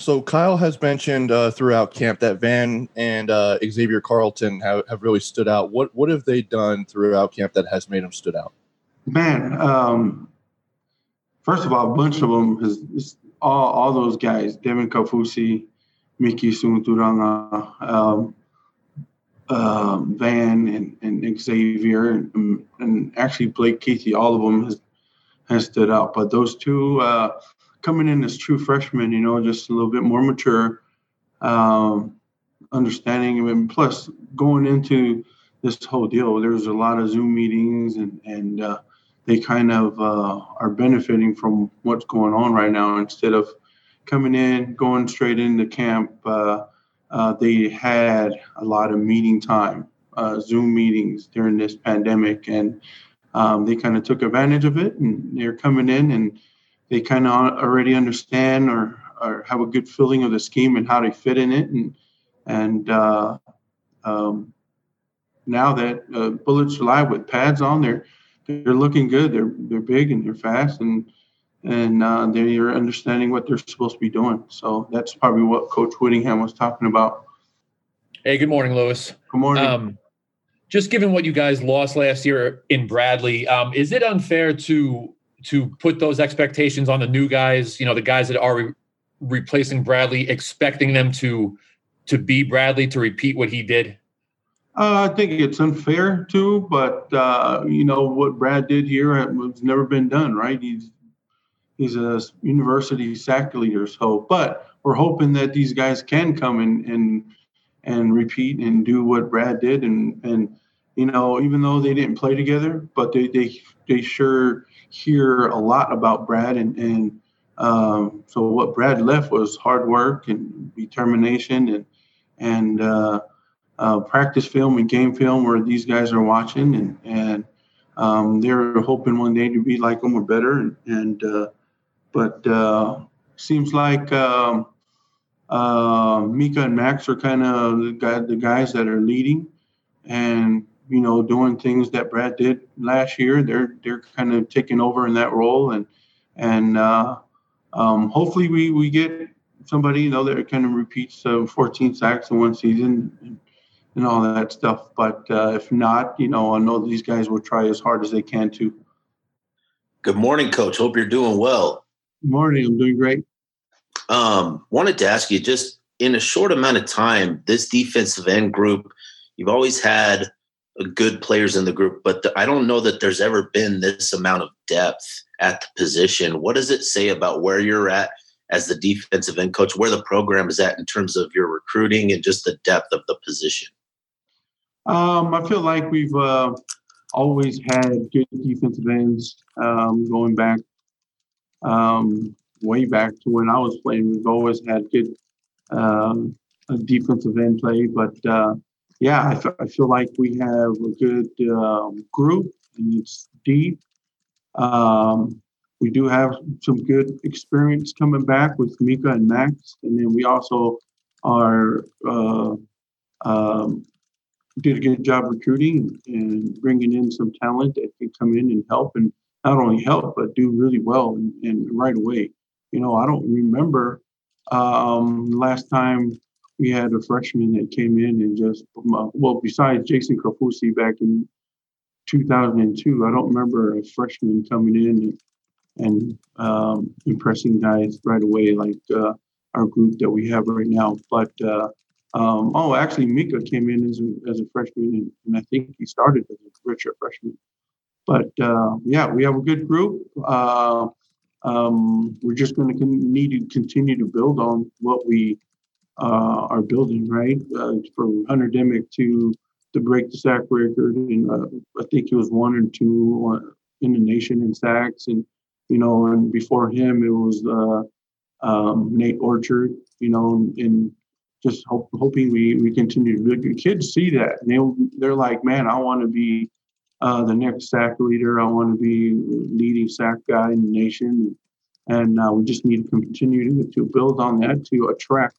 So Kyle has mentioned uh, throughout camp that Van and uh, Xavier Carlton have, have really stood out. What what have they done throughout camp that has made them stood out? Man, um, first of all, a bunch of them has all all those guys: Devin Kaufusi, Miki Sumuturanga, um, uh, Van, and, and Xavier, and, and, actually Blake Kuithe. All of them has has stood out. But those two uh, coming in as true freshmen, you know, just a little bit more mature, um, understanding, and plus going into this whole deal, there's a lot of Zoom meetings and and uh, they kind of uh, are benefiting from what's going on right now instead of coming in, going straight into camp. Uh, uh, they had a lot of meeting time, uh, Zoom meetings during this pandemic, and um, they kind of took advantage of it. And they're coming in and they kind of already understand or, or have a good feeling of the scheme and how they fit in it. And and uh, um, now that uh, bullets are live with pads on, they're they're looking good. They're they're big and they're fast and and uh, they're understanding what they're supposed to be doing. So that's probably what Coach Whittingham was talking about. Hey, good morning, Lewis. Good morning. Um, just given what you guys lost last year in Bradley, um, is it unfair to to put those expectations on the new guys? You know, the guys that are re- replacing Bradley, expecting them to to be Bradley to repeat what he did. Uh, I think it's unfair too, but uh, you know what Brad did here has never been done, right? He's he's a university sack leader, so but we're hoping that these guys can come and and and repeat and do what Brad did, and and you know even though they didn't play together, but they they they sure hear a lot about Brad and and um, so what Brad left was hard work and determination and and uh, uh, practice film and game film where these guys are watching and and um, they're hoping one day to be like them or better and, and uh, but uh, seems like um, uh, Mika and Max are kind of the, guy, the guys that are leading and you know doing things that Brad did last year. They're they're kind of taking over in that role and and uh, um, hopefully we we get somebody you know that kind of repeats uh, 14 sacks in one season. And, and all that stuff. But uh, if not, you know, I know these guys will try as hard as they can to. Good morning, Coach. Hope you're doing well. Good morning. I'm doing great. Um, wanted to ask you just in a short amount of time, this defensive end group, you've always had good players in the group, but I don't know that there's ever been this amount of depth at the position. What does it say about where you're at as the defensive end coach, where the program is at in terms of your recruiting and just the depth of the position? Um, I feel like we've uh, always had good defensive ends um, going back um, way back to when I was playing. We've always had good um, defensive end play, but uh, yeah, I, f- I feel like we have a good um, group and it's deep. Um, we do have some good experience coming back with Mika and Max, and then we also are uh, um, did a good job recruiting and bringing in some talent that can come in and help and not only help but do really well and, and right away. You know, I don't remember um, last time we had a freshman that came in and just well, besides Jason Kaufusi back in 2002, I don't remember a freshman coming in and, and um, impressing guys right away like uh, our group that we have right now. But uh, um, oh, actually, Mika came in as a, as a freshman, and, and I think he started as a redshirt freshman. But uh, yeah, we have a good group. Uh, um, we're just going to con- need to continue to build on what we uh, are building, right? Uh, Hunter Dimick to to break the sack record, and uh, I think he was one or two uh, in the nation in sacks, and you know, and before him it was um, Nate Orchard, you know, and just hope, hoping we, we continue to do Kids see that and they, they're like, man, I want to be uh, the next sack leader. I want to be leading sack guy in the nation. And uh, we just need to continue to, to build on that to attract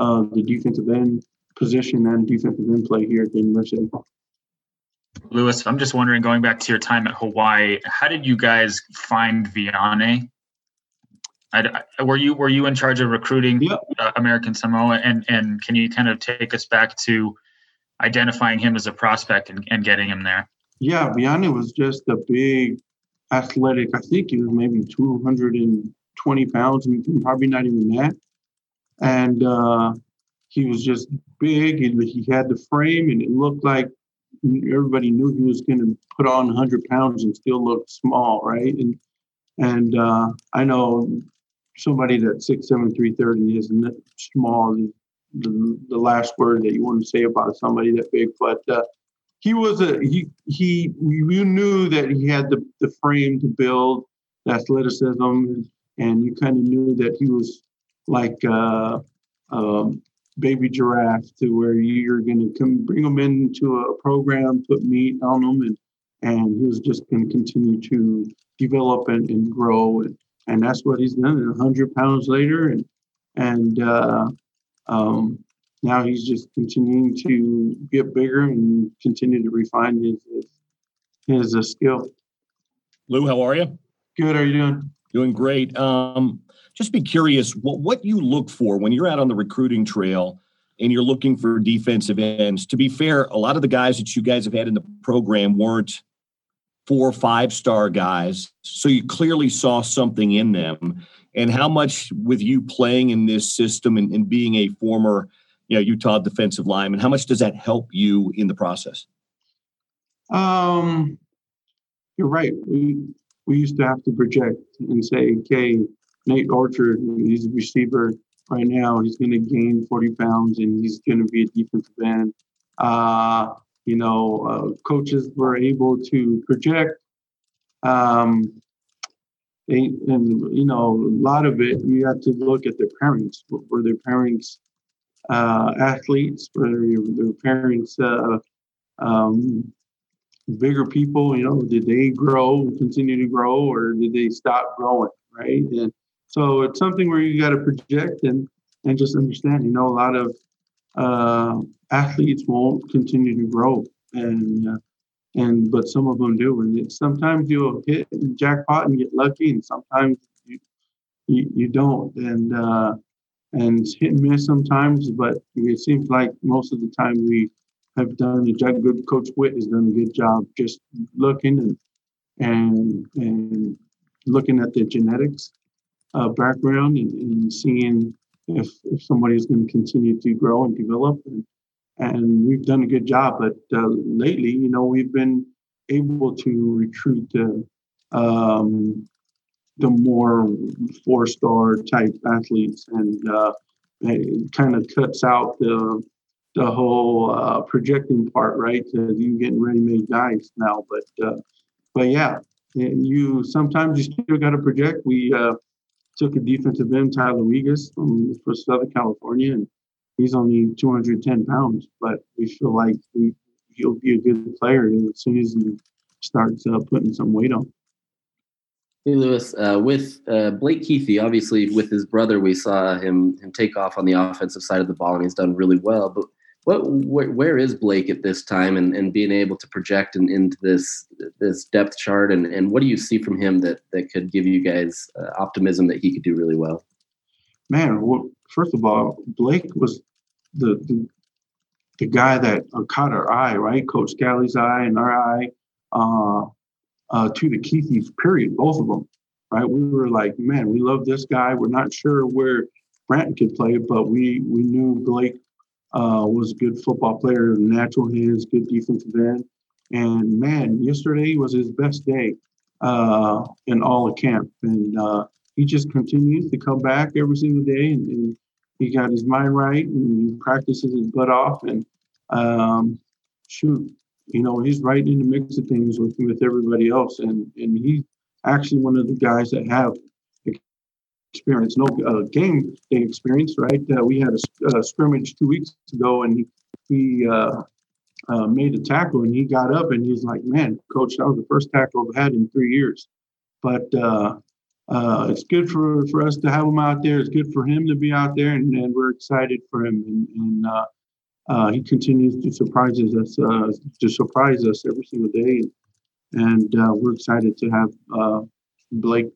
uh, the defensive end position and defensive end play here at the university. Lewis, I'm just wondering, going back to your time at Hawaii, how did you guys find Viane? I, I, were you were you in charge of recruiting uh, American Samoa, and and can you kind of take us back to identifying him as a prospect and, and getting him there? Yeah, Vianney was just a big athletic. I think he was maybe 220 pounds, and probably not even that. And uh, he was just big, and he had the frame, and it looked like everybody knew he was going to put on 100 pounds and still look small, right? And and uh, I know somebody that six seven three thirty isn't small. The, the last word that you want to say about somebody that big, but uh, he was a he he you knew that he had the, the frame to build athleticism and you kind of knew that he was like uh, um, baby giraffe to where you're going to come bring them into a program put meat on them, and and he was just going to continue to develop and, and grow and, and that's what he's done and 100 pounds later and and uh, um, now he's just continuing to get bigger and continue to refine his his, his uh, skill. Lou, how are you? Good. How are you doing? Doing great. Um, just be curious what what you look for when you're out on the recruiting trail and you're looking for defensive ends. To be fair, a lot of the guys that you guys have had in the program weren't four or five star guys, so you clearly saw something in them. And how much with you playing in this system and, and being a former you know Utah defensive lineman. How much does that help you in the process? Um, you're right. We we used to have to project and say, okay, Nate Orchard, he's a receiver right now. He's going to gain 40 pounds and he's going to be a defensive end. Uh, you know, uh, coaches were able to project. Um, and you know, a lot of it you have to look at their parents. Were their parents uh, athletes, whether their parents, uh, um, bigger people, you know, did they grow, continue to grow, or did they stop growing, right? And so it's something where you got to project and and just understand. You know, a lot of uh, athletes won't continue to grow, and uh, and but some of them do, and it, sometimes you'll hit jackpot and get lucky, and sometimes you you, you don't, and uh, and it's hit and miss sometimes, but it seems like most of the time we have done a. Good Coach Witt has done a good job just looking and and and looking at the genetics uh, background and, and seeing if if somebody is going to continue to grow and develop. And, and we've done a good job, but uh, lately, you know, we've been able to recruit uh, um, the more four star type athletes and uh, it kind of cuts out the the whole uh, projecting part, right? Because you getting ready made guys now, but uh, but yeah, you sometimes you still got to project. We uh, took a defensive end, Tyler Regas from, from Southern California, and he's only 210 pounds, but we feel like we, he'll be a good player as soon as he starts uh, putting some weight on. Hey Lewis, uh, with uh, Blake Kuithe, obviously with his brother, we saw him him take off on the offensive side of the ball, and he's done really well. But what where, where is Blake at this time, and, and being able to project in, into this this depth chart, and, and what do you see from him that that could give you guys uh, optimism that he could do really well? Man, well, first of all, Blake was the the, the guy that uh, caught our eye, right? Coach Scalley's eye and our eye. Uh, uh, to the Kuithe's, period, both of them, right? We were like, man, we love this guy. We're not sure where Branton could play, but we we knew Blake uh, was a good football player, natural hands, good defensive end. And man, yesterday was his best day uh, in all of camp. And uh, he just continues to come back every single day and, and, he got his mind right and he practices his butt off. And um, shoot, you know, he's right in the mix of things with with everybody else, and and he's actually one of the guys that have experience, no uh, game day experience, right? Uh, we had a, a, scrimmage two weeks ago, and he, he uh, uh, made a tackle, and he got up, and he's like, "Man, coach, that was the first tackle I've had in three years." But uh, uh, it's good for, for us to have him out there. It's good for him to be out there, and, and we're excited for him. And, and uh, he continues to surprise us, uh, to surprise us every single day, and uh, we're excited to have uh, Blake